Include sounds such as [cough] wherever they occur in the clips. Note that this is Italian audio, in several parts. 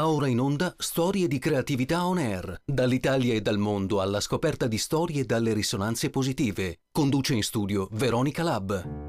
Ora in onda Storie di creatività on air, dall'Italia e dal mondo alla scoperta di storie dalle risonanze positive. Conduce in studio Veronica Lab.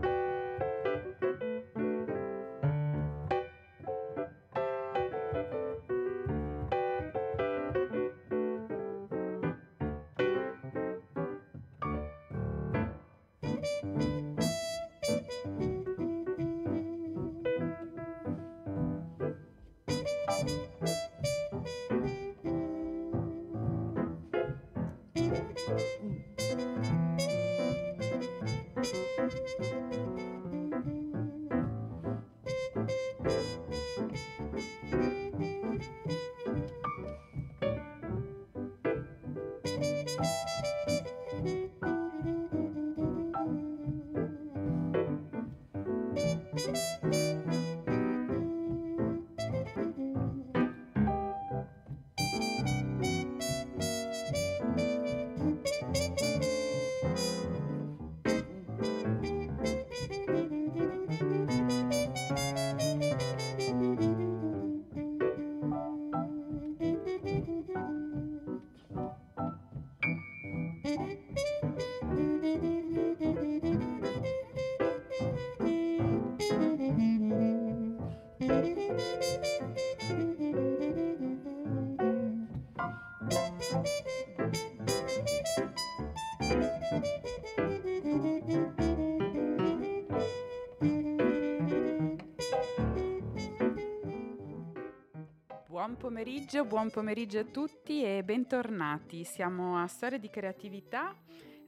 Buon pomeriggio, buon pomeriggio a tutti e bentornati. Siamo a Storia di Creatività,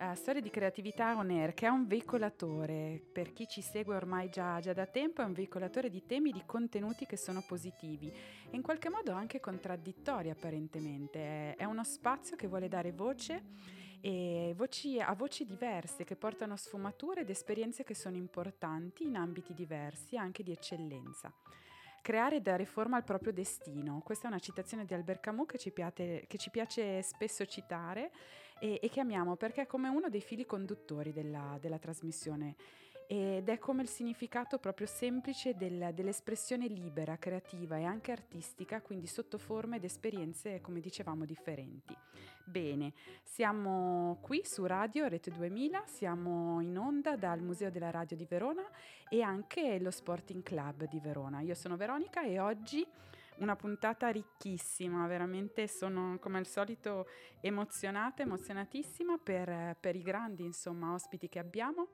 a Storia di Creatività On Air, che è un veicolatore, per chi ci segue ormai già, già da tempo, è un veicolatore di temi, di contenuti che sono positivi e in qualche modo anche contraddittori apparentemente. È uno spazio che vuole dare voce e voci, a voci diverse che portano sfumature ed esperienze che sono importanti in ambiti diversi, anche di eccellenza. Creare e dare forma al proprio destino. Questa è una citazione di Albert Camus che ci piace, che ci piace spesso citare e, e, che amiamo perché è come uno dei fili conduttori della, della trasmissione ed è come il significato proprio semplice del, dell'espressione libera, creativa e anche artistica, quindi sotto forme ed esperienze, come dicevamo, differenti. Bene, siamo qui su Radio Rete 2000, siamo in onda dal Museo della Radio di Verona e anche lo Sporting Club di Verona. Io sono Veronica e oggi una puntata ricchissima, veramente sono come al solito emozionata, emozionatissima per, per i grandi insomma, ospiti che abbiamo.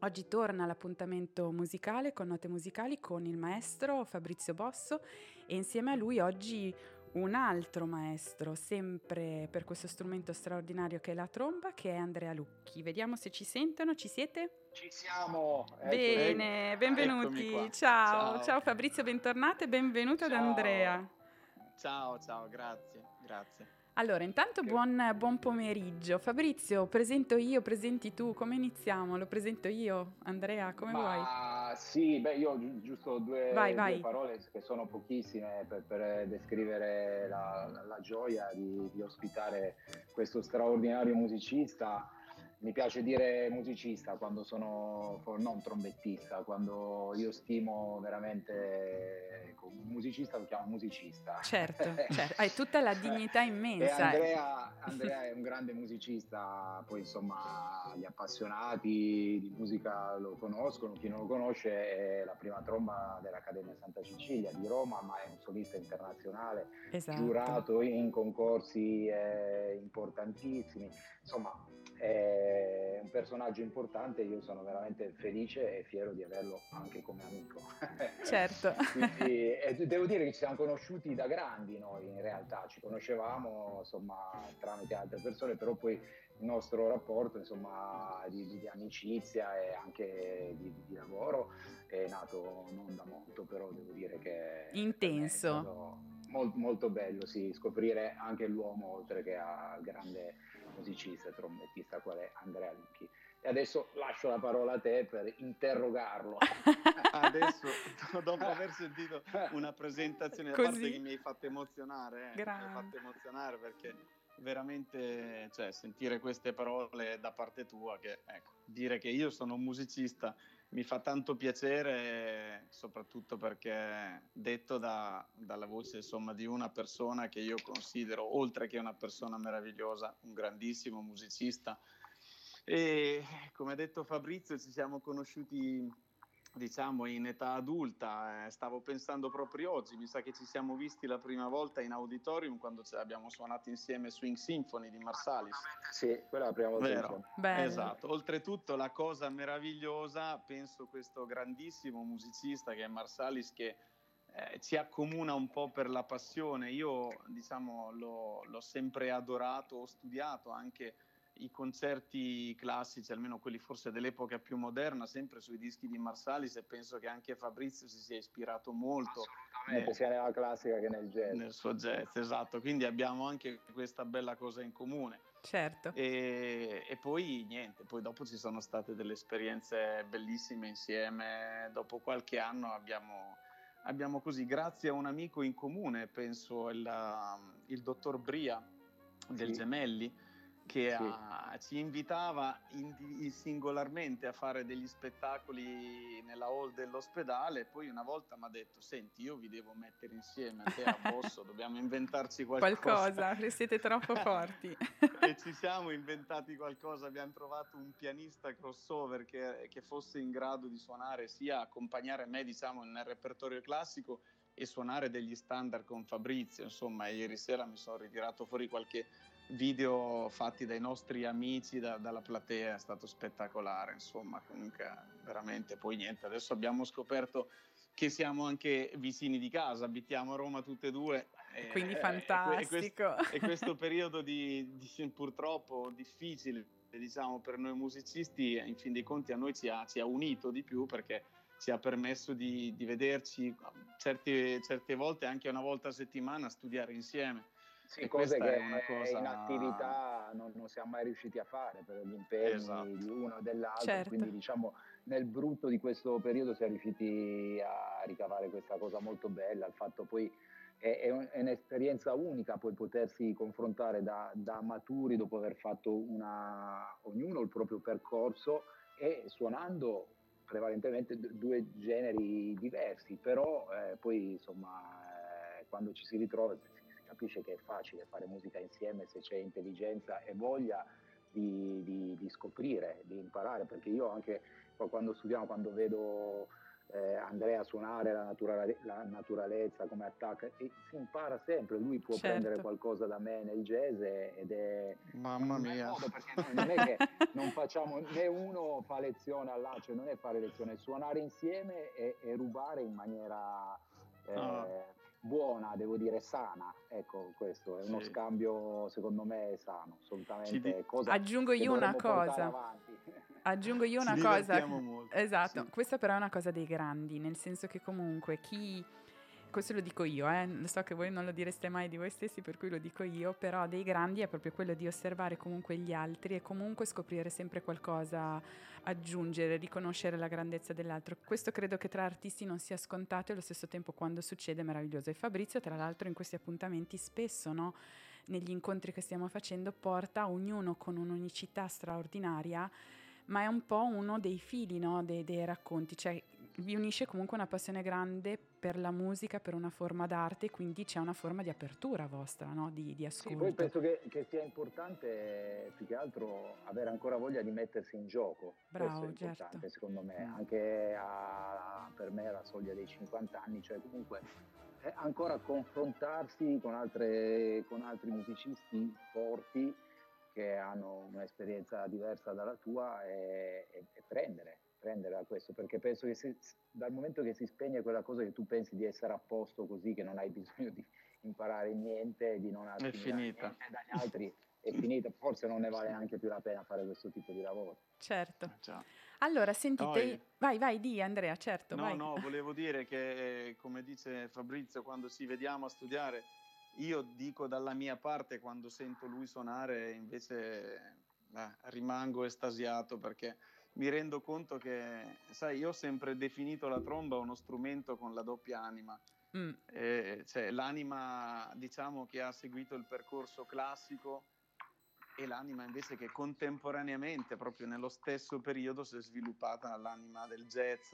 Oggi torna l'appuntamento musicale con note musicali con il maestro Fabrizio Bosso e insieme a lui oggi un altro maestro, sempre per questo strumento straordinario che è la tromba, che è Andrea Lucchi. Vediamo se ci sentono, ci siete? Ci siamo. Bene, benvenuti. Ciao. ciao. ciao, Fabrizio, bentornato e benvenuto ciao. ad Andrea. Ciao, ciao, grazie, grazie. Allora, intanto buon, buon, pomeriggio. Fabrizio, presento io, presenti tu, come iniziamo? Lo presento io, Andrea, come Ma, vuoi? Sì, beh, io gi- giusto due, vai, due vai. parole che sono pochissime per, per descrivere la, la gioia di, di ospitare questo straordinario musicista mi piace dire musicista quando sono non trombettista, quando io stimo veramente ecco, un musicista lo chiamo musicista. Certo, [laughs] certo. hai tutta la dignità immensa. Andrea, Andrea, è un grande musicista, poi insomma gli appassionati di musica lo conoscono, chi non lo conosce è la prima tromba dell'Accademia Santa Cecilia di Roma, ma è un solista internazionale, esatto. giurato in concorsi eh, importantissimi, insomma è un personaggio importante, io sono veramente felice e fiero di averlo anche come amico. [laughs] Certo. Quindi, devo dire che ci siamo conosciuti da grandi noi in realtà, ci conoscevamo insomma tramite altre persone, però poi il nostro rapporto insomma di, di, di amicizia e anche di, di, lavoro è nato non da molto, però devo dire che... Intenso. Molto, molto bello, sì, scoprire anche l'uomo oltre che al grande musicista e trombettista qual è Andrea Lucchi. E adesso lascio la parola a te per interrogarlo. [laughs] adesso, dopo aver sentito una presentazione, Così. a parte che mi hai fatto emozionare, eh, mi hai fatto emozionare perché veramente cioè, sentire queste parole da parte tua, che ecco, dire che io sono un musicista mi fa tanto piacere, soprattutto perché detto da, dalla voce insomma, di una persona che io considero, oltre che una persona meravigliosa, un grandissimo musicista. E come ha detto Fabrizio, ci siamo conosciuti diciamo in età adulta, eh, stavo pensando proprio oggi, mi sa che ci siamo visti la prima volta in auditorium quando abbiamo suonato insieme Swing Symphony di Marsalis. Sì, quella è la prima volta. Vero, esatto. Oltretutto la cosa meravigliosa, penso questo grandissimo musicista che è Marsalis che eh, ci accomuna un po' per la passione. Io diciamo l'ho, l'ho sempre adorato, ho studiato anche i concerti classici, almeno quelli forse dell'epoca più moderna, sempre sui dischi di Marsalis e penso che anche Fabrizio si sia ispirato molto. Assolutamente, sia nella classica che nel jazz. Nel suo jazz, esatto, quindi abbiamo anche questa bella cosa in comune. Certo. E, e poi niente, poi dopo ci sono state delle esperienze bellissime insieme, dopo qualche anno abbiamo abbiamo così, grazie a un amico in comune, penso il, il dottor Bria del sì. Gemelli, che sì. ha, ci invitava in, in singolarmente a fare degli spettacoli nella hall dell'ospedale. Poi una volta mi ha detto: Senti, io vi devo mettere insieme a te a Bosso, dobbiamo inventarci qualcosa. Qualcosa, siete [laughs] troppo forti. e ci siamo inventati qualcosa. Abbiamo trovato un pianista crossover che, che fosse in grado di suonare sia accompagnare me, diciamo, nel repertorio classico e suonare degli standard con Fabrizio. Insomma, ieri sera mi sono ritirato fuori qualche video fatti dai nostri amici da, dalla platea, è stato spettacolare, insomma, comunque veramente poi niente, adesso abbiamo scoperto che siamo anche vicini di casa, abitiamo a Roma tutte e due. Quindi eh, fantastico. E, questo, e questo periodo di, di, purtroppo difficile, diciamo, per noi musicisti, in fin dei conti a noi ci ha, ci ha unito di più perché ci ha permesso di, di vederci certe, certe volte anche una volta a settimana studiare insieme sì, cose che cosa... in attività non, non, siamo mai riusciti a fare per gli impegni esatto. di uno o dell'altro, certo. quindi diciamo nel brutto di questo periodo siamo riusciti a ricavare questa cosa molto bella, il fatto poi è, è, un, è un'esperienza unica poi potersi confrontare da, da, maturi dopo aver fatto una, ognuno il proprio percorso e suonando prevalentemente due generi diversi, però eh, poi insomma eh, quando ci si ritrova capisce che è facile fare musica insieme se c'è intelligenza e voglia di, di, di scoprire, di imparare, perché io anche quando studiamo, quando vedo eh, Andrea suonare la, naturale, la, naturalezza come attacca e si impara sempre, lui può certo. prendere qualcosa da me nel jazz ed è... Mamma mia! Perché non è che [laughs] non facciamo, né uno fa lezione all'altro, cioè non è fare lezione, è suonare insieme e, e rubare in maniera... Eh, oh buona, devo dire sana. Ecco, questo è uno sì. scambio secondo me sano, assolutamente. Di... Cosa Aggiungo io una cosa. [laughs] Aggiungo io una cosa. Molto. Esatto, sì. questa però è una cosa dei grandi, nel senso che comunque chi questo lo dico io, eh? so che voi non lo direste mai di voi stessi, per cui lo dico io, però dei grandi è proprio quello di osservare comunque gli altri e comunque scoprire sempre qualcosa, aggiungere, riconoscere la grandezza dell'altro. Questo credo che tra artisti non sia scontato e allo stesso tempo quando succede è meraviglioso. E Fabrizio, tra l'altro, in questi appuntamenti spesso, no? negli incontri che stiamo facendo, porta ognuno con un'unicità straordinaria ma è un po' uno dei fili no? dei, dei, racconti, cioè vi unisce comunque una passione grande per la musica, per una forma d'arte, quindi c'è una forma di apertura vostra, no? di, di ascolto. Sì, poi penso che, che, sia importante più che altro avere ancora voglia di mettersi in gioco. Bravo, Questo è importante certo. secondo me, mm. anche a, per me la soglia dei 50 anni, cioè comunque ancora confrontarsi con, altre, con altri musicisti forti che hanno un'esperienza diversa dalla tua e, e, e prendere prendere da questo, perché penso che se, dal momento che si spegne quella cosa che tu pensi di essere a posto così, che non hai [laughs] bisogno di imparare niente, di non è finita. dagli altri, è finita, forse non ne vale neanche più la pena fare questo tipo di lavoro. Certo. Ciao. Allora, sentite, no, vai, vai, di Andrea, certo. No, vai. no, [laughs] volevo dire che, come dice Fabrizio, quando ci vediamo a studiare, io dico dalla mia parte, quando sento lui suonare, invece eh, rimango estasiato perché mi rendo conto che, sai, io ho sempre definito la tromba uno strumento con la doppia anima. Mm. E, cioè, l'anima, diciamo, che ha seguito il percorso classico e l'anima invece che contemporaneamente, proprio nello stesso periodo, si è sviluppata l'anima del jazz.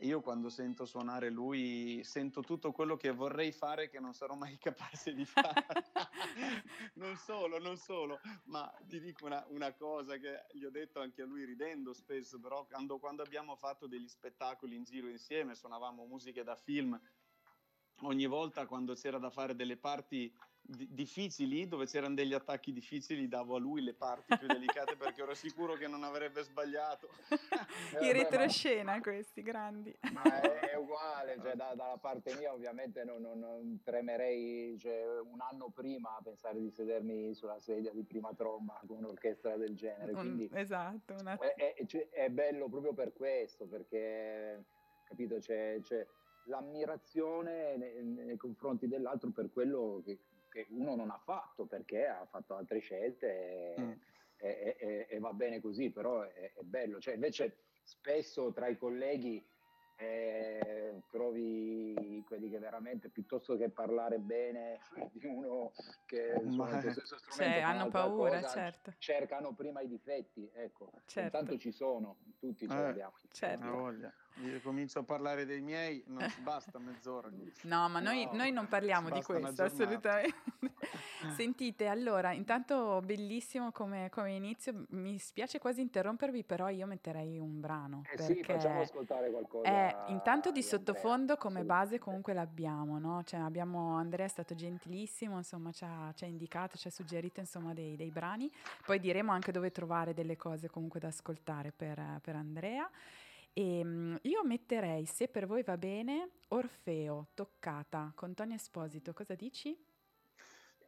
Io quando sento suonare lui sento tutto quello che vorrei fare che non sarò mai [laughs] capace di fare. [laughs] non solo, non solo, ma ti dico una, una, cosa che gli ho detto anche a lui ridendo spesso, però quando, quando abbiamo fatto degli spettacoli in giro insieme, suonavamo musiche da film, ogni volta quando c'era da fare delle parti difficili, dove c'erano degli attacchi difficili, davo a lui le parti più delicate perché ero sicuro che non avrebbe sbagliato. [laughs] I retroscena questi grandi. Ma [laughs] è, è uguale, cioè, da, dalla parte mia ovviamente non, non, non tremerei cioè, un anno prima a pensare di sedermi sulla sedia di prima tromba con un'orchestra del genere. Quindi un, esatto. Una... È, è, cioè, è, bello proprio per questo, perché capito, c'è, c'è l'ammirazione nei, nei confronti dell'altro per quello che che uno non ha fatto perché ha fatto altre scelte mm. e, e, e, va bene così, però è, è, bello. Cioè, invece spesso tra i colleghi eh, trovi quelli che veramente piuttosto che parlare bene [laughs] di uno che suona il stesso strumento cioè, hanno paura, cosa, certo. cercano prima i difetti, ecco, certo. intanto ci sono, tutti ce eh, l'abbiamo. Certo. Io comincio a parlare dei miei, non basta mezz'ora. [laughs] No, ma noi, no, noi non parliamo di questo, assolutamente. [laughs] Sentite, allora, intanto bellissimo come, come, inizio, mi spiace quasi interrompervi, però io metterei un brano. Eh sì, facciamo ascoltare qualcosa. Eh, intanto di, di sottofondo come base comunque l'abbiamo, no? Cioè abbiamo, Andrea è stato gentilissimo, insomma ci ha, ci ha indicato, ci ha suggerito insomma dei, dei, brani, poi diremo anche dove trovare delle cose comunque da ascoltare per, per Andrea. E ehm, io metterei, se per voi va bene, Orfeo, Toccata, con Tony Esposito. Cosa dici?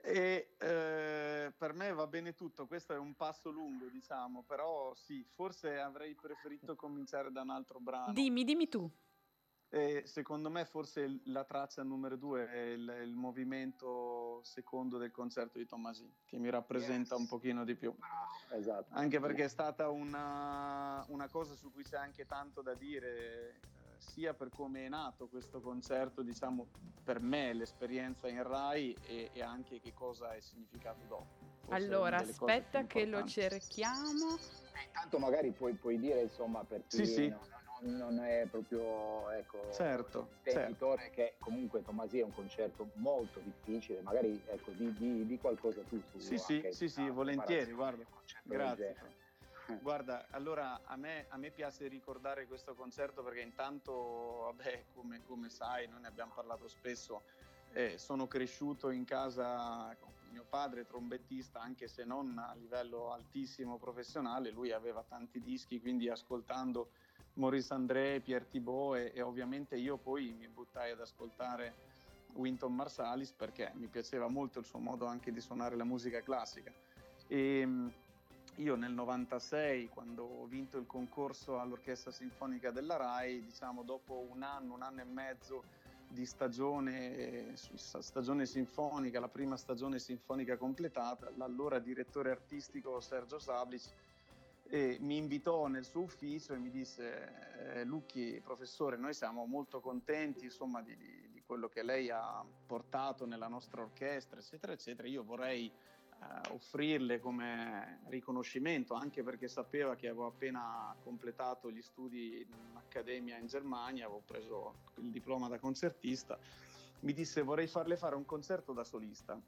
E, eh, per me va bene tutto, questo è un passo lungo, diciamo, però sì, forse avrei preferito cominciare da un altro brano. Dimmi, dimmi tu. E secondo me forse la traccia numero due è il, il, movimento secondo del concerto di Tomasi, che mi rappresenta yes. un pochino di più. Esatto. Anche perché è stata una, una cosa su cui c'è anche tanto da dire, eh, sia per come è nato questo concerto, diciamo per me l'esperienza in Rai e, e anche che cosa è significato dopo. Allora, aspetta che lo cerchiamo. Eh, intanto magari puoi, puoi dire, insomma, per chi sì, sì. Non, non è proprio ecco, certo, certo. che comunque Tomasi è un concerto molto difficile, magari ecco, di, di, di qualcosa tu su Sì, sì, sì, sì, volentieri, guarda, grazie. [laughs] Guarda, allora a me, a me, piace ricordare questo concerto perché intanto, vabbè, come, come sai, noi ne abbiamo parlato spesso, eh, sono cresciuto in casa con mio padre trombettista, anche se non a livello altissimo professionale, lui aveva tanti dischi, quindi ascoltando Maurice André, Pierre Thibault e, e, ovviamente io poi mi buttai ad ascoltare Winton Marsalis perché mi piaceva molto il suo modo anche di suonare la musica classica. E ehm, io nel 96, quando ho vinto il concorso all'Orchestra Sinfonica della RAI, diciamo dopo un anno, un anno e mezzo di stagione, stagione sinfonica, la prima stagione sinfonica completata, l'allora direttore artistico Sergio Sablic e mi invitò nel suo ufficio e mi disse eh, Lucchi professore noi siamo molto contenti insomma di, di, quello che lei ha portato nella nostra orchestra eccetera eccetera. Io vorrei eh, offrirle come riconoscimento anche perché sapeva che avevo appena completato gli studi in un'accademia in Germania avevo preso il diploma da concertista. Mi disse vorrei farle fare un concerto da solista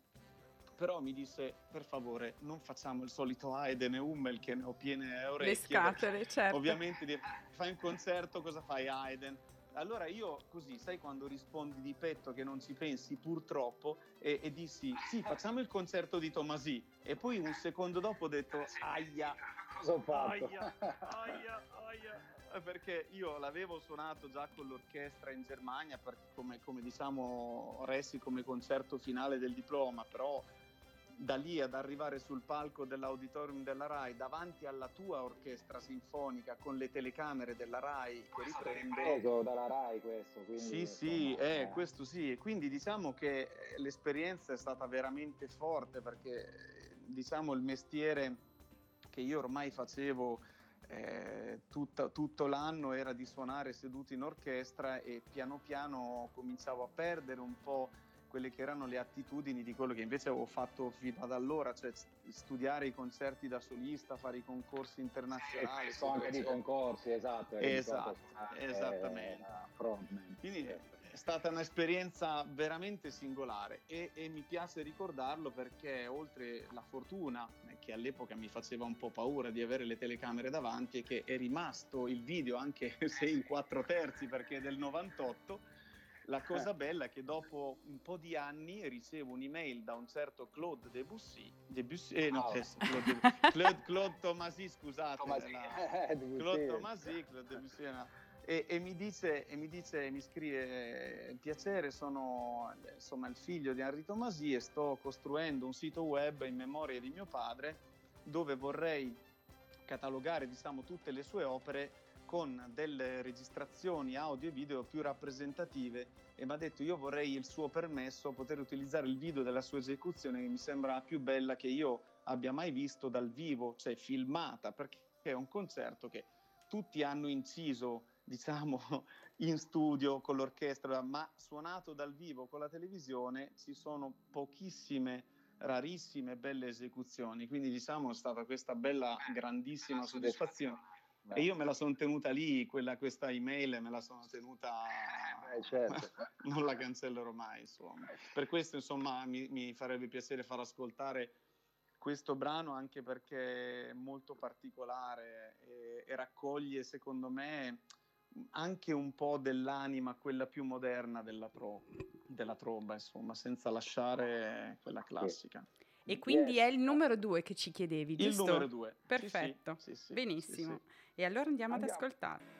però mi disse per favore non facciamo il solito Haydn e Hummel che ne ho piene orecchie. Le scatole, [laughs] certo. Ovviamente fai un concerto, cosa fai Haydn? Allora io così, sai quando rispondi di petto che non ci pensi purtroppo e, e dissi sì facciamo il concerto di Tomasi e poi un secondo dopo ho detto aia, cosa ho fatto? Aia, aia, aia perché io l'avevo suonato già con l'orchestra in Germania per, come, come diciamo resti come concerto finale del diploma però da lì ad arrivare sul palco dell'auditorium della RAI davanti alla tua orchestra sinfonica con le telecamere della RAI che riprende dalla RAI questo quindi, sì sì eh, eh. questo sì e quindi diciamo che eh, l'esperienza è stata veramente forte perché diciamo il mestiere che io ormai facevo eh, tutta, tutto l'anno era di suonare seduti in orchestra e piano piano cominciavo a perdere un po' quelle che erano le attitudini di quello che invece avevo fatto fino ad allora, cioè studiare i concerti da solista, fare i concorsi internazionali. Eh, anche di concorsi, esatto. esatto esattamente. Frontman. Quindi è stata un'esperienza veramente singolare e, e, mi piace ricordarlo perché oltre la fortuna che all'epoca mi faceva un po' paura di avere le telecamere davanti e che è rimasto il video anche [laughs] se in quattro terzi perché è del 98 la cosa bella è che dopo un po' di anni ricevo un'email da un certo Claude Debussy, Debussy eh, no, oh. Claude, Claude, [laughs] Claude Tomasi, scusate, Tomasi. La, Claude Tomasi, Claude Debussy, no. e, e, mi dice, e mi dice, mi scrive, piacere, sono insomma il figlio di Henri Tomasi e sto costruendo un sito web in memoria di mio padre dove vorrei catalogare diciamo tutte le sue opere con delle registrazioni audio e video più rappresentative e mi ha detto io vorrei il suo permesso a poter utilizzare il video della sua esecuzione che mi sembra più bella che io abbia mai visto dal vivo, cioè filmata, perché è un concerto che tutti hanno inciso, [laughs] diciamo, in studio con l'orchestra, ma suonato dal vivo con la televisione ci sono pochissime rarissime belle esecuzioni, quindi diciamo è stata questa bella grandissima soddisfazione e io me la sono tenuta lì, quella, questa email me la sono tenuta, eh, certo. [laughs] non la cancellerò mai. Insomma. Per questo insomma mi, mi, farebbe piacere far ascoltare questo brano anche perché è molto particolare e, e raccoglie secondo me anche un po' dell'anima, quella più moderna della, tro- della tromba, insomma, senza lasciare quella classica. E quindi yes. è il numero due che ci chiedevi, giusto? Il numero due. Perfetto. Sì, sì, Benissimo. E allora andiamo, andiamo. ad ascoltare.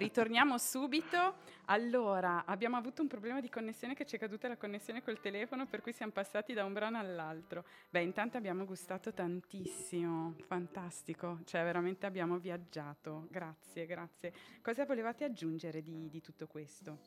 Ritorniamo subito. Allora, abbiamo avuto un problema di connessione che ci è caduta la connessione col telefono, per cui siamo passati da un brano all'altro. Beh, intanto abbiamo gustato tantissimo, fantastico, cioè veramente abbiamo viaggiato. Grazie, grazie. Cosa volevate aggiungere di, di tutto questo?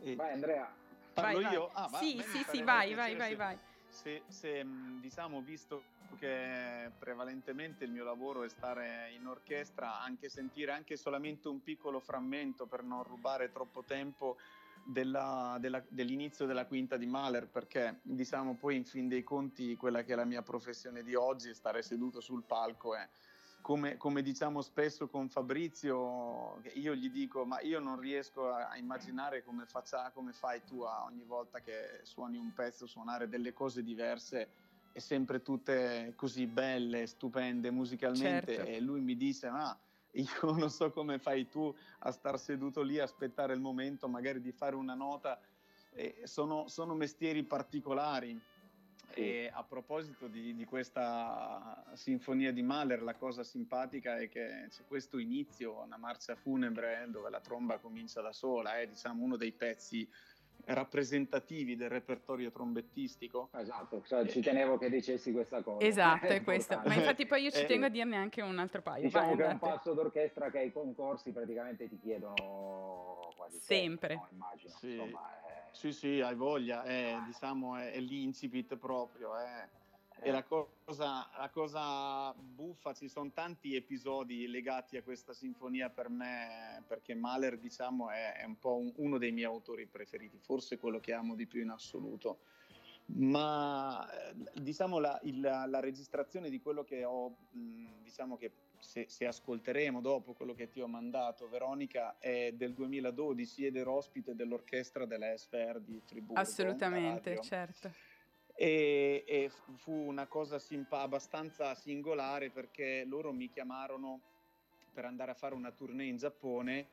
E... Vai Andrea. Parlo vai, io? Vai. Ah, sì, sì, sì, vai, vai, vai, vai. Se, se, diciamo, visto che prevalentemente il mio lavoro è stare in orchestra, anche sentire anche solamente un piccolo frammento per non rubare troppo tempo della, della, dell'inizio della quinta di Mahler, perché diciamo poi in fin dei conti quella che è la mia professione di oggi, stare seduto sul palco è come, come, diciamo spesso con Fabrizio, io gli dico, ma io non riesco a immaginare come, faccia, come fai tu a ogni volta che suoni un pezzo, suonare delle cose diverse e sempre tutte così belle, stupende musicalmente. Certo. E lui mi dice, ma io [laughs] non so come fai tu a star seduto lì, aspettare il momento magari di fare una nota. Sono, sono mestieri particolari e a proposito di, di, questa sinfonia di Mahler, la cosa simpatica è che c'è questo inizio, una marcia funebre, dove la tromba comincia da sola, è diciamo, uno dei pezzi rappresentativi del repertorio trombettistico. Esatto, cioè, ci tenevo che dicessi questa cosa. Esatto, è, è [laughs] questo. Ma infatti poi io ci tengo a dirne anche un altro paio. Diciamo Vai, che è un passo d'orchestra che ai concorsi praticamente ti chiedono quasi sempre. sempre no? Immagino. Sì. Insomma, è sì, sì, hai voglia, è, diciamo, è, è l'incipit proprio. È, è la, cosa, la cosa buffa, ci sono tanti episodi legati a questa sinfonia per me, perché Mahler diciamo, è, è un po' un, uno dei miei autori preferiti, forse quello che amo di più in assoluto. Ma diciamo la, il, la registrazione di quello che ho, diciamo che se, se, ascolteremo dopo quello che ti ho mandato, Veronica, è del 2012 ed ero ospite dell'orchestra della SFR di Friburgo. Assolutamente, certo. E, e, fu una cosa simpa- abbastanza singolare perché loro mi chiamarono per andare a fare una tournée in Giappone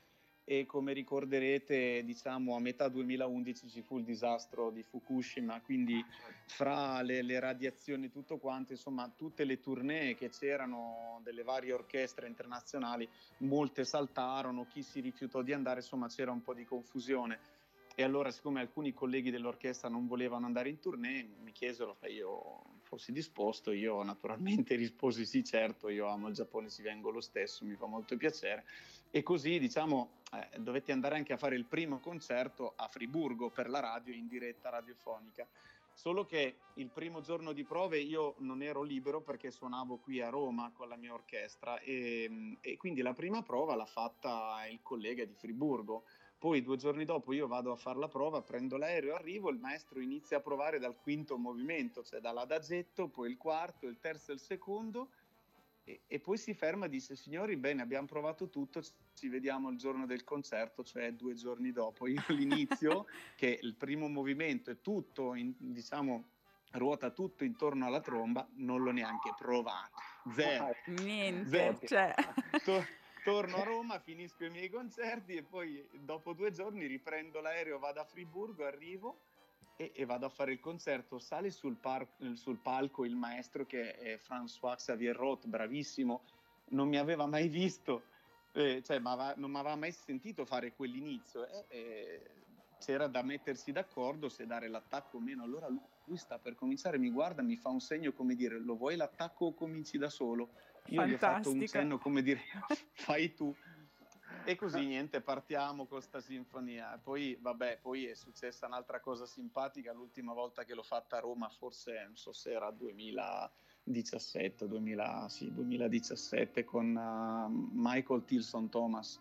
e come ricorderete diciamo a metà 2011 ci fu il disastro di Fukushima quindi fra le, le radiazioni e tutto quanto insomma tutte le tournée che c'erano delle varie orchestre internazionali molte saltarono chi si rifiutò di andare insomma c'era un po' di confusione. E allora siccome alcuni colleghi dell'orchestra non volevano andare in tournée mi chiesero se io fossi disposto io naturalmente [laughs] risposi sì certo io amo il Giappone ci vengo lo stesso mi fa molto piacere. E così diciamo eh, dovete andare anche a fare il primo concerto a Friburgo per la radio in diretta radiofonica. Solo che il primo giorno di prove io non ero libero perché suonavo qui a Roma con la mia orchestra e, e quindi la prima prova l'ha fatta il collega di Friburgo. Poi due giorni dopo io vado a fare la prova, prendo l'aereo, arrivo, il maestro inizia a provare dal quinto movimento, cioè dall'adagetto, poi il quarto, il terzo e il secondo e, e, poi si ferma e dice signori bene abbiamo provato tutto ci vediamo il giorno del concerto cioè due giorni dopo io [laughs] l'inizio che il primo movimento è tutto in, diciamo ruota tutto intorno alla tromba non l'ho neanche provato zero niente zero. Cioè. [laughs] To- torno a [laughs] Roma finisco i miei concerti e poi dopo due giorni riprendo l'aereo vado a Friburgo arrivo e, e, vado a fare il concerto. Sale sul, par- sul, palco il maestro che è François Xavier Roth, bravissimo, non mi aveva mai visto, eh, cioè non mi aveva mai sentito fare quell'inizio. Eh, eh, c'era da mettersi d'accordo se dare l'attacco o meno. Allora lui sta per cominciare, mi guarda, mi fa un segno come dire: Lo vuoi l'attacco o cominci da solo? Io Fantastica. gli ho fatto un segno come dire: [laughs] Fai tu. E così niente, partiamo con questa sinfonia. Poi, vabbè, poi è successa un'altra cosa simpatica. L'ultima volta che l'ho fatta a Roma, forse non so se era 2017, 2000, sì, 2017 con uh, Michael Tilson Thomas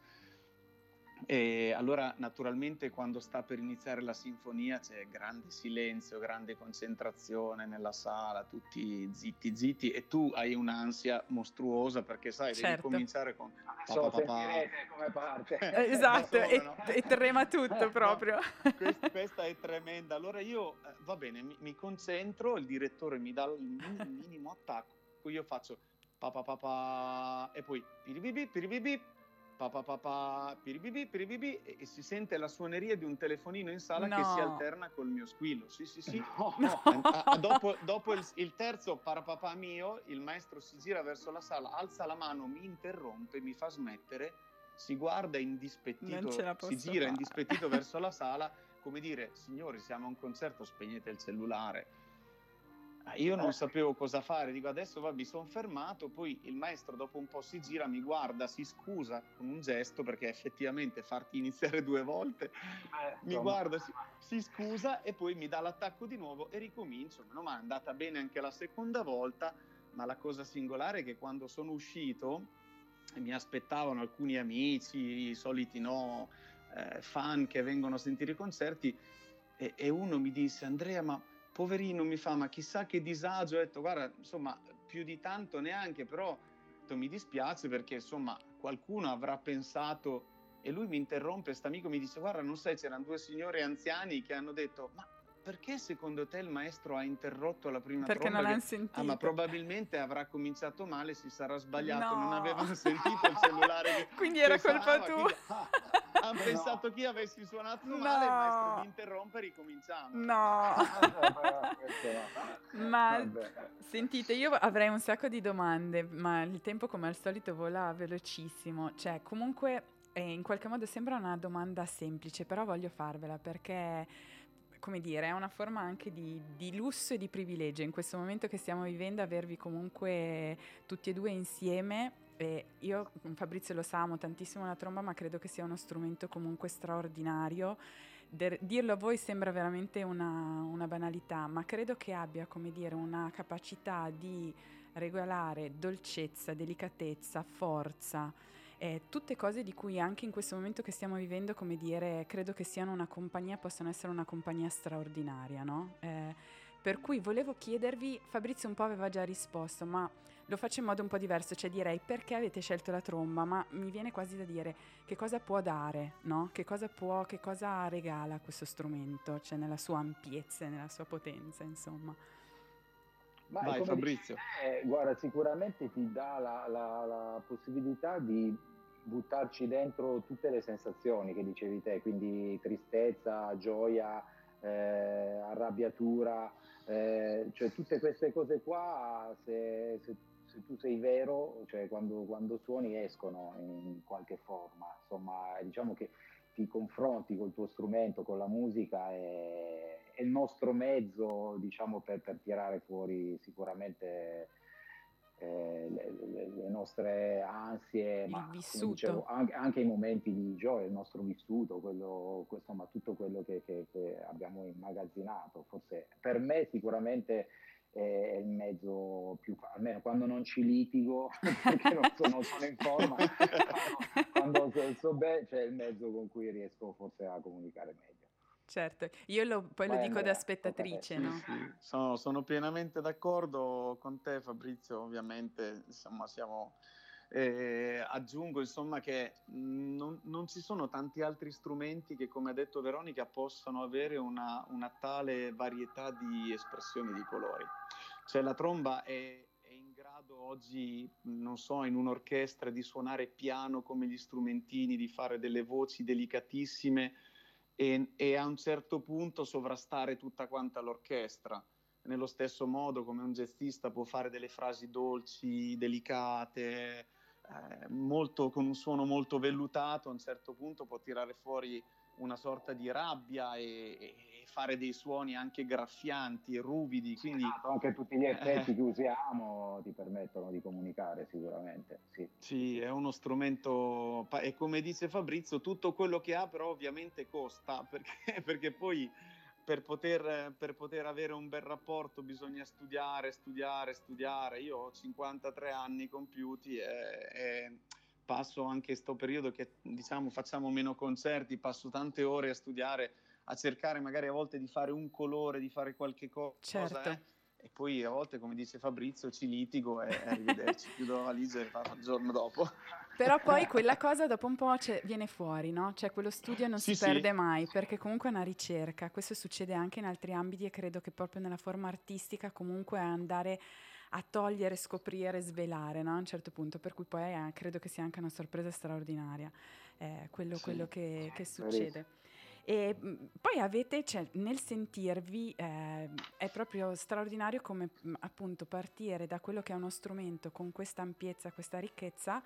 e allora naturalmente quando sta per iniziare la sinfonia c'è grande silenzio, grande concentrazione nella sala, tutti zitti zitti e tu hai un'ansia mostruosa perché sai certo. devi cominciare con so, come parte. [laughs] Eh, esatto, e, no? e trema tutto proprio. Questa, [laughs] questa, è tremenda. Allora io, eh, va bene, mi, mi, concentro, il direttore mi dà il minimo, attacco, io faccio pa pa pa pa e poi piribibip piribibip papà papà piribibi, piribibi, e, e, si sente la suoneria di un telefonino in sala no. che si alterna col mio squillo. Sì, sì, sì. No. No. A, a, dopo, dopo il, il, terzo parapapà mio, il maestro si gira verso la sala, alza la mano, mi interrompe, mi fa smettere, si guarda indispettito, si gira fare. indispettito verso la sala, come dire, signori, siamo a un concerto, spegnete il cellulare Ah, io non sapevo cosa fare, dico adesso va, mi sono fermato, poi il maestro dopo un po' si gira, mi guarda, si scusa con un gesto perché effettivamente farti iniziare due volte, eh, mi guarda, si, si, scusa e poi mi dà l'attacco di nuovo e ricomincio, meno male è andata bene anche la seconda volta, ma la cosa singolare è che quando sono uscito mi aspettavano alcuni amici, i soliti no, eh, fan che vengono a sentire i concerti e, e uno mi disse Andrea ma poverino mi fa, ma chissà che disagio, ho detto, guarda, insomma, più di tanto neanche, però mi dispiace perché, insomma, qualcuno avrà pensato, e lui mi interrompe, questo amico mi dice, guarda, non sai, c'erano due signori anziani che hanno detto, ma perché secondo te il maestro ha interrotto la prima perché tromba? Perché non l'hanno sentito. Ah, ma probabilmente avrà cominciato male, si sarà sbagliato, no. non avevano sentito il cellulare. Che, [laughs] quindi era colpa tua. Quindi, [laughs] ah, hanno no. pensato che io avessi suonato no. male, il maestro mi interrompe e ricominciamo. No. [laughs] ma sentite, io avrei un sacco di domande, ma il tempo come al solito vola velocissimo. Cioè, comunque, eh, in qualche modo sembra una domanda semplice, però voglio farvela perché come dire, è una forma anche di, di, lusso e di privilegio in questo momento che stiamo vivendo, avervi comunque tutti e due insieme. E io, Fabrizio lo sa, amo tantissimo la tromba, ma credo che sia uno strumento comunque straordinario. De- dirlo a voi sembra veramente una, una banalità, ma credo che abbia, come dire, una capacità di regolare dolcezza, delicatezza, forza eh, tutte cose di cui anche in questo momento che stiamo vivendo, come dire, credo che siano una compagnia, possano essere una compagnia straordinaria, no? Eh, per cui volevo chiedervi, Fabrizio un po' aveva già risposto, ma lo faccio in modo un po' diverso, cioè direi perché avete scelto la tromba, ma mi viene quasi da dire che cosa può dare, no? Che cosa può, che cosa regala questo strumento, cioè nella sua ampiezza, nella sua potenza, insomma. Ma Vai Fabrizio. Te, guarda, sicuramente ti dà la, la, la, possibilità di buttarci dentro tutte le sensazioni che dicevi te, quindi tristezza, gioia, eh, arrabbiatura, eh, cioè tutte queste cose qua, se, se, se tu sei vero, cioè quando, quando, suoni escono in qualche forma, insomma diciamo che ti confronti col tuo strumento, con la musica e è il nostro mezzo diciamo, per, per tirare fuori sicuramente eh, le, le, le, nostre ansie, il ma dicevo, anche, anche, i momenti di gioia, il nostro vissuto, quello, questo, ma tutto quello che, che, che, abbiamo immagazzinato. Forse per me sicuramente è il mezzo più, almeno quando non ci litigo, [laughs] perché non sono, sono in forma, quando, quando so bene, c'è il mezzo con cui riesco forse a comunicare meglio. Certo, io lo, poi Vai, lo dico Andrea, da spettatrice, sì, no? Sì. Sono, sono, pienamente d'accordo con te Fabrizio, ovviamente insomma siamo... Eh, aggiungo insomma che non, non, ci sono tanti altri strumenti che come ha detto Veronica possono avere una, una tale varietà di espressioni di colori. Cioè la tromba è, è in grado oggi, non so, in un'orchestra di suonare piano come gli strumentini, di fare delle voci delicatissime, e, e, a un certo punto sovrastare tutta quanta l'orchestra. Nello stesso modo come un jazzista può fare delle frasi dolci, delicate, eh, molto, con un suono molto vellutato, a un certo punto può tirare fuori una sorta di rabbia e, e fare dei suoni anche graffianti ruvidi. Quindi... Esatto, anche tutti gli effetti eh. [laughs] che usiamo ti permettono di comunicare sicuramente. Sì. sì, è uno strumento e come dice Fabrizio, tutto quello che ha però ovviamente costa [laughs] perché, perché poi per poter, per poter, avere un bel rapporto bisogna studiare, studiare, studiare. Io ho 53 anni compiuti e, e passo anche questo periodo che diciamo facciamo meno concerti, passo tante ore a studiare, a cercare magari a volte di fare un colore, di fare qualche cosa. Certo. Eh? e poi a volte, come dice Fabrizio, ci litigo e arrivederci, [laughs] chiudo la valigia e il giorno dopo. Però poi quella cosa dopo un po' viene fuori, no? Cioè quello studio non sì, si perde mai, perché comunque è una ricerca. Questo succede anche in altri ambiti e credo che proprio nella forma artistica comunque andare a togliere, scoprire, svelare no? a un certo punto, per cui poi è, credo che sia anche una sorpresa straordinaria eh, quello, sì, quello che, che succede. E poi avete, cioè, nel sentirvi, eh, è proprio straordinario come appunto partire da quello che è uno strumento con questa ampiezza, questa ricchezza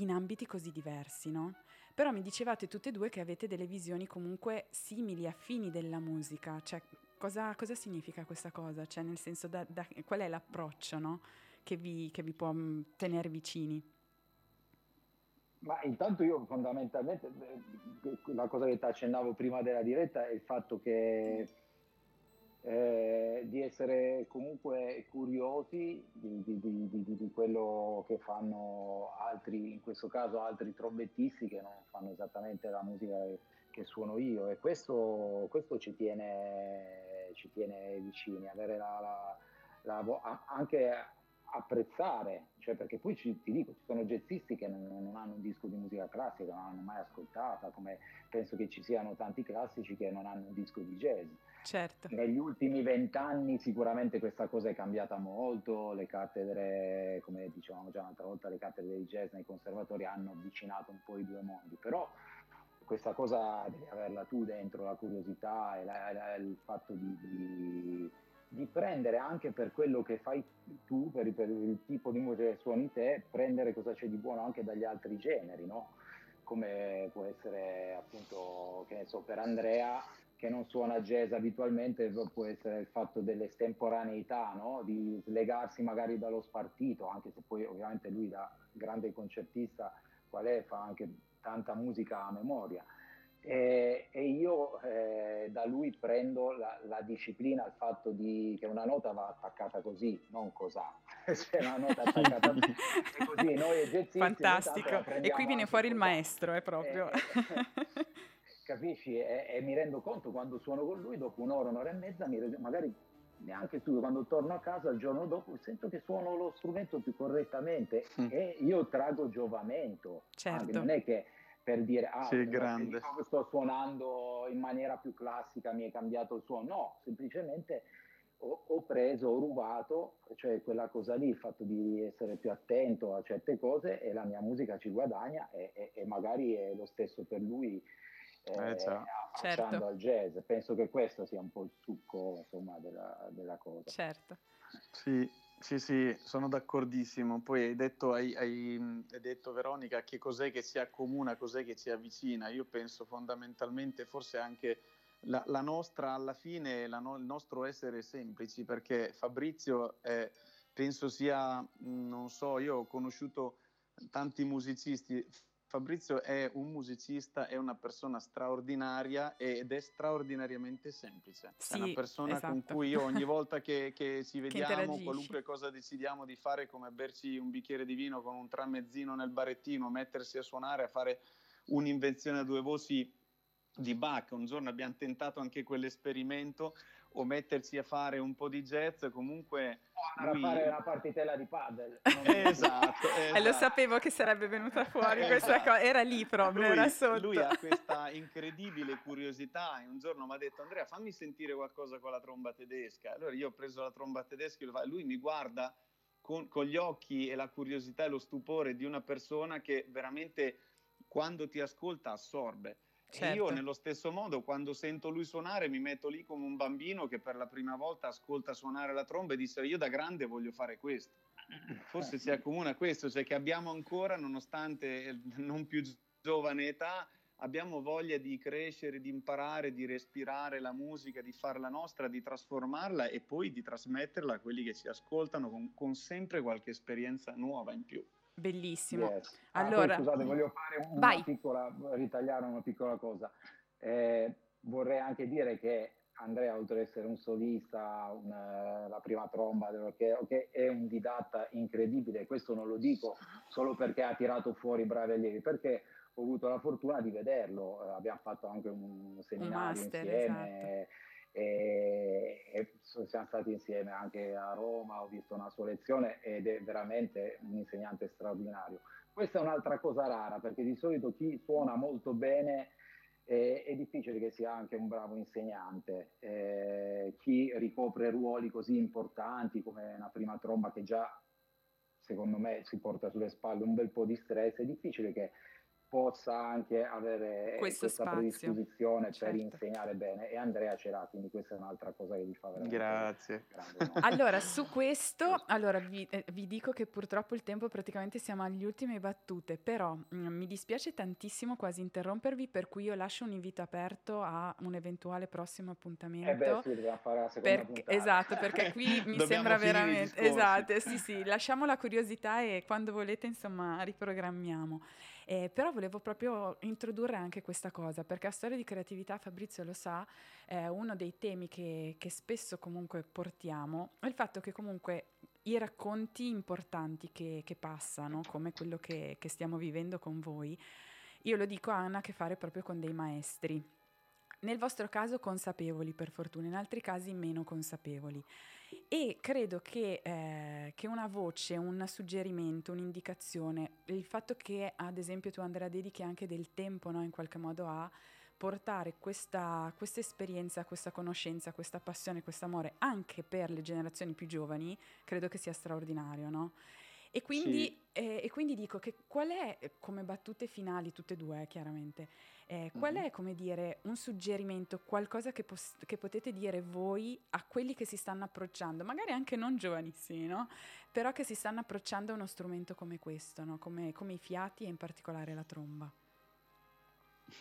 in ambiti così diversi, no? Però mi dicevate tutte e due che avete delle visioni comunque simili, affini della musica, cioè cosa, cosa significa questa cosa? Cioè nel senso, da, da, qual è l'approccio no? che, vi, che vi può tenere vicini? Ma intanto io fondamentalmente la cosa che ti accennavo prima della diretta è il fatto che eh, di essere comunque curiosi di, di, di, di, quello che fanno altri, in questo caso altri trombettisti che non fanno esattamente la musica che, che suono io. E questo, questo ci, tiene, ci, tiene, vicini, avere la, la, la, anche apprezzare, cioè perché poi ci, ti dico, ci sono jazzisti che non, non, hanno un disco di musica classica, non hanno mai ascoltata, come penso che ci siano tanti classici che non hanno un disco di jazz. Certo. Negli ultimi vent'anni sicuramente questa cosa è cambiata molto, le cattedre, come dicevamo già un'altra volta, le cattedre di jazz nei conservatori hanno avvicinato un po' i due mondi, però questa cosa devi averla tu dentro, la curiosità e la, la, il fatto di, di di prendere anche per quello che fai tu, per, per, il tipo di musica che suoni te, prendere cosa c'è di buono anche dagli altri generi, no? Come può essere appunto, che ne so, per Andrea che non suona jazz abitualmente, può essere il fatto dell'estemporaneità, no? Di slegarsi magari dallo spartito, anche se poi ovviamente lui da grande concertista qual è, fa anche tanta musica a memoria e, e io eh, da lui prendo la, la, disciplina, il fatto di, che una nota va attaccata così, non cos'ha. C'è [laughs] una nota attaccata [laughs] così, noi jazzisti... Fantastico, e qui viene fuori il maestro, è proprio... E, capisci? E, e, mi rendo conto quando suono con lui, dopo un'ora, un'ora e mezza, mi, magari neanche studio, quando torno a casa il giorno dopo sento che suono lo strumento più correttamente mm. e io trago giovamento. Certo. Anche, non è che per dire ah, sì, grande. sto suonando in maniera più classica, mi è cambiato il suono. No, semplicemente ho, ho, preso, ho rubato, cioè quella cosa lì, il fatto di essere più attento a certe cose e la mia musica ci guadagna e, e, e magari è lo stesso per lui eh, eh, certo. al jazz. Penso che questo sia un po' il succo insomma, della, della cosa. Certo. Sì, sì, sì, sono d'accordissimo. Poi hai detto, hai, hai, hai detto, Veronica che cos'è che si accomuna, cos'è che ci avvicina. Io penso fondamentalmente forse anche la, la nostra, alla fine, la no, il nostro essere semplici, perché Fabrizio è, penso sia, non so, io ho conosciuto tanti musicisti, Fabrizio è un musicista, è una persona straordinaria ed è straordinariamente semplice. Sì, è una persona esatto. con cui io ogni [laughs] volta che, che ci vediamo, che qualunque cosa decidiamo di fare, come berci un bicchiere di vino con un tramezzino nel barettino, mettersi a suonare, a fare un'invenzione a due voci di Bach. Un giorno abbiamo tentato anche quell'esperimento o metterci a fare un po' di jazz, comunque... O lui... a fare una partitella di paddle. [laughs] esatto, esatto. E lo sapevo che sarebbe venuta fuori esatto. questa cosa, era lì proprio, lui, era sotto. Lui ha questa [laughs] incredibile curiosità e un giorno mi ha detto Andrea fammi sentire qualcosa con la tromba tedesca. Allora io ho preso la tromba tedesca e lui mi guarda con, con gli occhi e la curiosità e lo stupore di una persona che veramente quando ti ascolta assorbe. Certo. Io nello stesso modo quando sento lui suonare mi metto lì come un bambino che per la prima volta ascolta suonare la tromba e dice io da grande voglio fare questo. Forse si accomuna questo, cioè che abbiamo ancora, nonostante non più giovane età, abbiamo voglia di crescere, di imparare, di respirare la musica, di farla nostra, di trasformarla e poi di trasmetterla a quelli che ci ascoltano con, con sempre qualche esperienza nuova in più. Bellissimo. Yes. Ah, allora, poi, scusate, voglio fare una vai. piccola, ritagliare una piccola cosa. Eh, vorrei anche dire che Andrea, oltre ad essere un solista, una, la prima tromba dell'orchestra, è un didatta incredibile. Questo non lo dico solo perché ha tirato fuori bravi allievi, perché ho avuto la fortuna di vederlo. Eh, abbiamo fatto anche un seminario un master, insieme. Esatto e, e, siamo stati insieme anche a Roma, ho visto una sua lezione ed è veramente un insegnante straordinario. Questa è un'altra cosa rara perché di solito chi suona molto bene è, è difficile che sia anche un bravo insegnante. Eh, chi ricopre ruoli così importanti come una prima tromba che già secondo me si porta sulle spalle un bel po' di stress, è difficile che possa anche avere Questo questa spazio. predisposizione Certo. per insegnare bene e Andrea ce l'ha, quindi questa è un'altra cosa che gli fa veramente Grazie. grande onore. Allora, su [laughs] questo, allora, vi, eh, vi dico che purtroppo il tempo praticamente siamo agli ultimi battute, però mm, mi dispiace tantissimo quasi interrompervi, per cui io lascio un invito aperto a un eventuale prossimo appuntamento. Eh beh, sì, dobbiamo fare la seconda puntata. esatto, perché qui mi [laughs] sembra veramente esatto, sì, sì, lasciamo la curiosità e quando volete, insomma, riprogrammiamo. Eh, però volevo proprio introdurre anche questa cosa, perché a storia di creatività, Fabrizio lo sa, eh, uno dei temi che, che spesso comunque portiamo è il fatto che comunque i racconti importanti che, che passano, come quello che, che stiamo vivendo con voi, io lo dico hanno a che fare proprio con dei maestri. Nel vostro caso consapevoli per fortuna, in altri casi meno consapevoli. E credo che, eh, che una voce, un suggerimento, un'indicazione, il fatto che ad esempio tu Andrea dedichi anche del tempo no, in qualche modo a portare questa, questa esperienza, questa conoscenza, questa passione, questo amore anche per le generazioni più giovani, credo che sia straordinario, no? E quindi, Sì. eh, e quindi dico che qual è, eh, come battute finali, tutte e due eh, chiaramente, eh, qual Mhm. è, come dire, un suggerimento, qualcosa che, pos- che potete dire voi a quelli che si stanno approcciando, magari anche non giovanissimi, no? Però che si stanno approcciando a uno strumento come questo, no? Come, come i fiati e in particolare la tromba.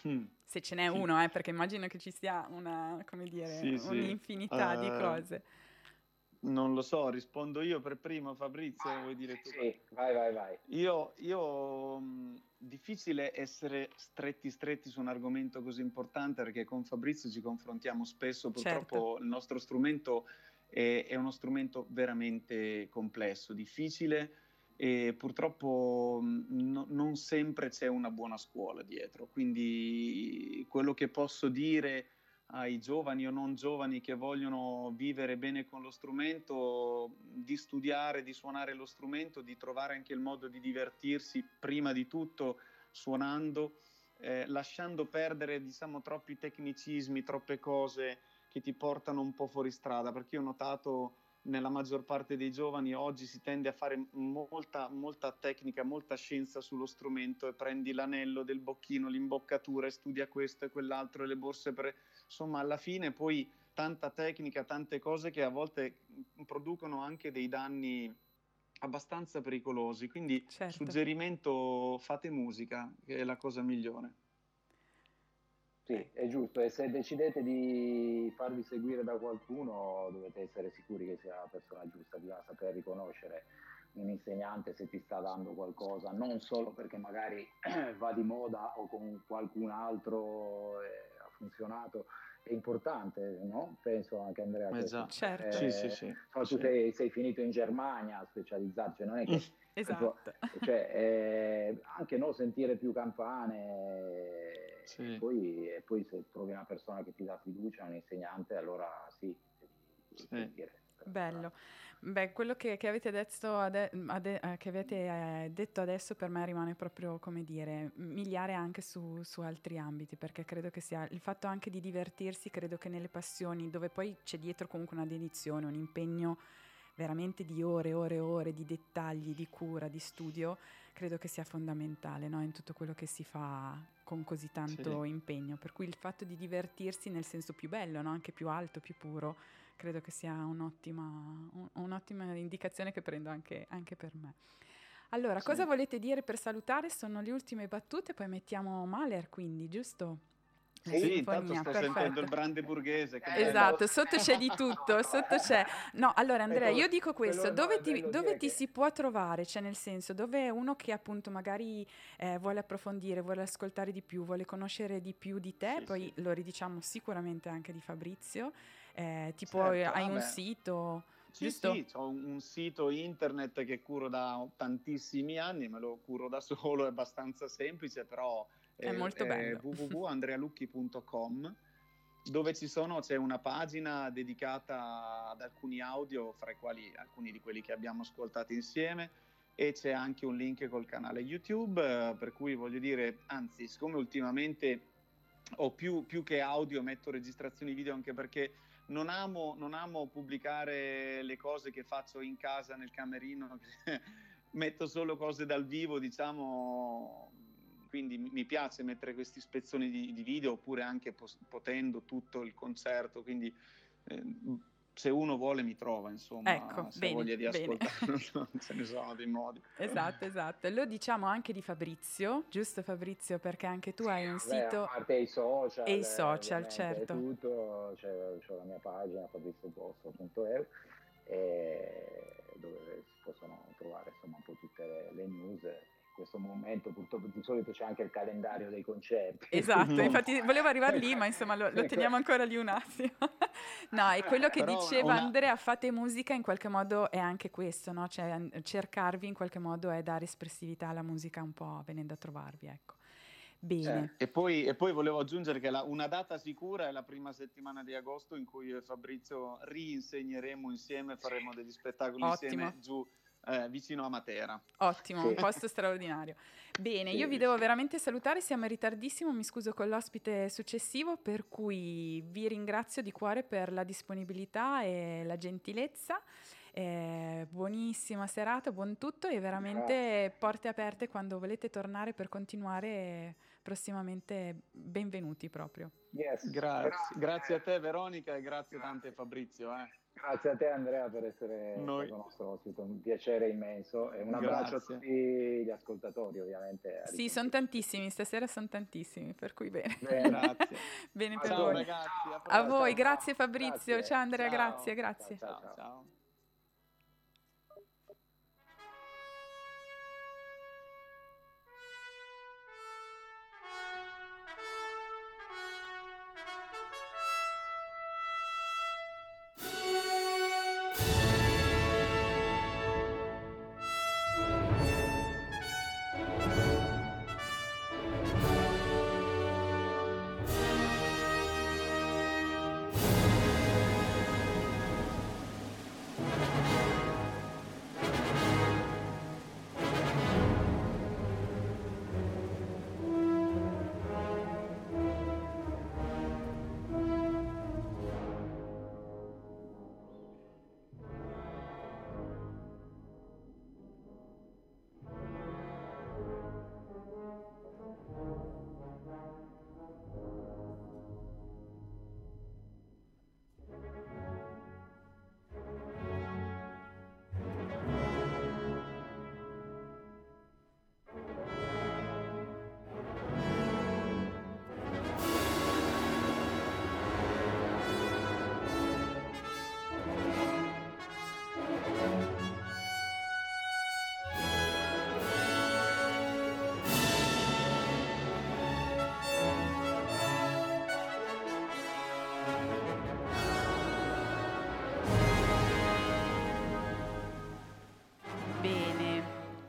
Mm. Se ce n'è Sì. uno, eh, perché immagino che ci sia una, come dire, Sì, un'infinità di Eh, cose. Non lo so, rispondo io per primo, Fabrizio, vuoi dire tu? Sì, vai, vai, vai. Io, io mh, difficile essere stretti stretti su un argomento così importante perché con Fabrizio ci confrontiamo spesso, purtroppo Certo. il nostro strumento è, è uno strumento veramente complesso, difficile e purtroppo mh, no- non sempre c'è una buona scuola dietro, quindi quello che posso dire ai giovani o non giovani che vogliono vivere bene con lo strumento, di studiare, di suonare lo strumento, di trovare anche il modo di divertirsi prima di tutto suonando, eh, lasciando perdere diciamo troppi tecnicismi, troppe cose che ti portano un po' fuori strada, perché io ho notato nella maggior parte dei giovani oggi si tende a fare molta, molta tecnica, molta scienza sullo strumento e prendi l'anello del bocchino, l'imboccatura e studia questo e quell'altro e le borse per... Insomma, alla fine poi tanta tecnica, tante cose che a volte producono anche dei danni abbastanza pericolosi. Quindi Certo. suggerimento fate musica, che è la cosa migliore. Sì, è giusto. E se decidete di farvi seguire da qualcuno, dovete essere sicuri che sia la persona giusta, bisogna saper riconoscere un insegnante se ti sta dando qualcosa, non solo perché magari [clears throat] va di moda o con qualcun altro eh, funzionato, è importante, no? Penso anche Andrea. Che- già. Certo. eh, Sì, sì, sì. so, tu Sì. sei, sei finito in Germania a specializzarti, cioè non è che [laughs] Esatto. cioè, eh, anche no, sentire più campane Sì. e, poi, e poi se trovi una persona che ti dà fiducia, un insegnante, allora sì, devi Sì. sentire. Bello. Beh, quello che, che avete, detto ade- ade- eh, che avete eh, detto adesso per me rimane proprio, come dire, miliare anche su, su altri ambiti, perché credo che sia il fatto anche di divertirsi, credo che nelle passioni, dove poi c'è dietro comunque una dedizione, un impegno veramente di ore e ore e ore di dettagli, di cura, di studio, credo che sia fondamentale no? in tutto quello che si fa con così tanto Sì. impegno. Per cui il fatto di divertirsi nel senso più bello, no? anche più alto, più puro, credo che sia un'ottima, un- un'ottima indicazione che prendo anche, anche per me. Allora, Sì. cosa volete dire per salutare? Sono le ultime battute, poi mettiamo Mahler, quindi, giusto? La Sì, intanto sto sentendo perfetto. il brandeburghese. Eh, bello. Esatto, sotto c'è di tutto, [laughs] sotto c'è. No, allora Andrea, io dico questo, dove ti, dove ti si può trovare? Cioè nel senso, dove uno che appunto magari eh, vuole approfondire, vuole ascoltare di più, vuole conoscere di più di te, Sì, poi sì. lo ridiciamo sicuramente anche di Fabrizio, eh, tipo Certo, hai un vabbè. sito, Sì, giusto? sì, ho un, un sito internet che curo da tantissimi anni, me lo curo da [laughs] solo, è abbastanza semplice, però È molto bello. www.andrealucchi.com dove ci sono, c'è una pagina dedicata ad alcuni audio, fra i quali alcuni di quelli che abbiamo ascoltato insieme, e c'è anche un link col canale YouTube, eh, per cui voglio dire, anzi, siccome ultimamente o più, più, che audio metto registrazioni video anche perché non amo, non amo pubblicare le cose che faccio in casa nel camerino, [laughs] metto solo cose dal vivo, diciamo, quindi mi piace mettere questi spezzoni di, di video oppure anche potendo tutto il concerto, quindi eh, se uno vuole mi trova, insomma, ecco, se bene, voglia di ascoltare, ce [laughs] ne sono dei modi. Esatto, esatto. Lo diciamo anche di Fabrizio, giusto Fabrizio, perché anche tu hai un Beh, sito... A parte i social. E i social, certo. Tutto, c'è, c'è la mia pagina fabrizioposto.eu dove si possono trovare insomma un po' tutte le, le news questo momento purtroppo di solito c'è anche il calendario dei concerti. Esatto, infatti volevo arrivare lì, ma insomma lo, lo teniamo ancora lì un attimo. [laughs] no, e quello che Però diceva una... Andrea, fate musica in qualche modo è anche questo, no? Cioè cercarvi in qualche modo è dare espressività alla musica un po' venendo a trovarvi, ecco. Bene. Eh, e, poi, e, poi, volevo aggiungere che la, una data sicura è la prima settimana di agosto in cui io e Fabrizio rinsegneremo insieme, faremo degli spettacoli Ottimo. insieme giù eh, vicino a Matera. Ottimo, sì. un posto straordinario. Bene, sì, io vi devo veramente salutare, siamo in ritardissimo, mi scuso con l'ospite successivo, per cui vi ringrazio di cuore per la disponibilità e la gentilezza. Eh, buonissima serata, buon tutto e veramente Grazie. porte aperte quando volete tornare per continuare prossimamente benvenuti proprio. Yes. Grazie. grazie a te Veronica e grazie tante Fabrizio. Eh. Grazie a te Andrea per essere Noi. stato nostro ospite, un piacere immenso e un abbraccio Grazie. a tutti gli ascoltatori ovviamente. Sì, sono tantissimi, stasera sono tantissimi, per cui bene. bene. [laughs] Grazie. bene per ciao, voi. Ragazzi, a, a voi, grazie Fabrizio, grazie. ciao Andrea, ciao. grazie, grazie. ciao. ciao. ciao.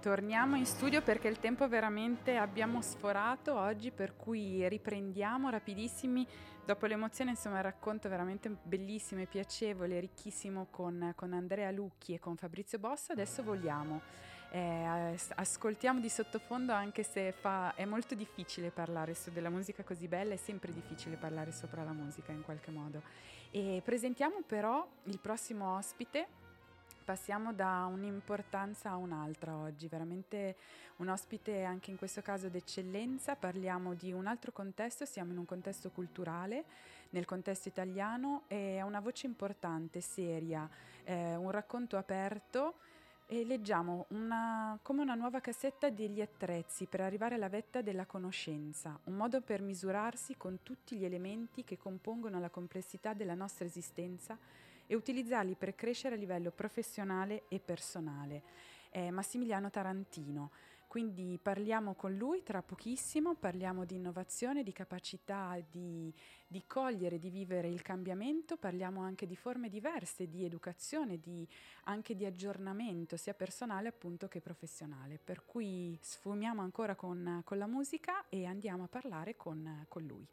Torniamo in studio perché il tempo veramente abbiamo sforato oggi, per cui riprendiamo rapidissimi. Dopo l'emozione, insomma, il racconto veramente bellissimo e piacevole, ricchissimo con, con Andrea Lucchi e con Fabrizio Bossa. Adesso vogliamo. Eh, ascoltiamo di sottofondo anche se fa, è molto difficile parlare su della musica così bella, è sempre difficile parlare sopra la musica in qualche modo. E presentiamo però il prossimo ospite passiamo da un'importanza a un'altra oggi, veramente un ospite anche in questo caso d'eccellenza, parliamo di un altro contesto, siamo in un contesto culturale, nel contesto italiano, è una voce importante, seria, eh, un racconto aperto e leggiamo una, come una nuova cassetta degli attrezzi per arrivare alla vetta della conoscenza, un modo per misurarsi con tutti gli elementi che compongono la complessità della nostra esistenza e utilizzarli per crescere a livello professionale e personale. È Massimiliano Tarantino. Quindi parliamo con lui tra pochissimo, parliamo di innovazione, di capacità di, di, cogliere, di vivere il cambiamento, parliamo anche di forme diverse di educazione, di, anche di aggiornamento sia personale appunto che professionale. Per cui sfumiamo ancora con, con la musica e andiamo a parlare con, con lui.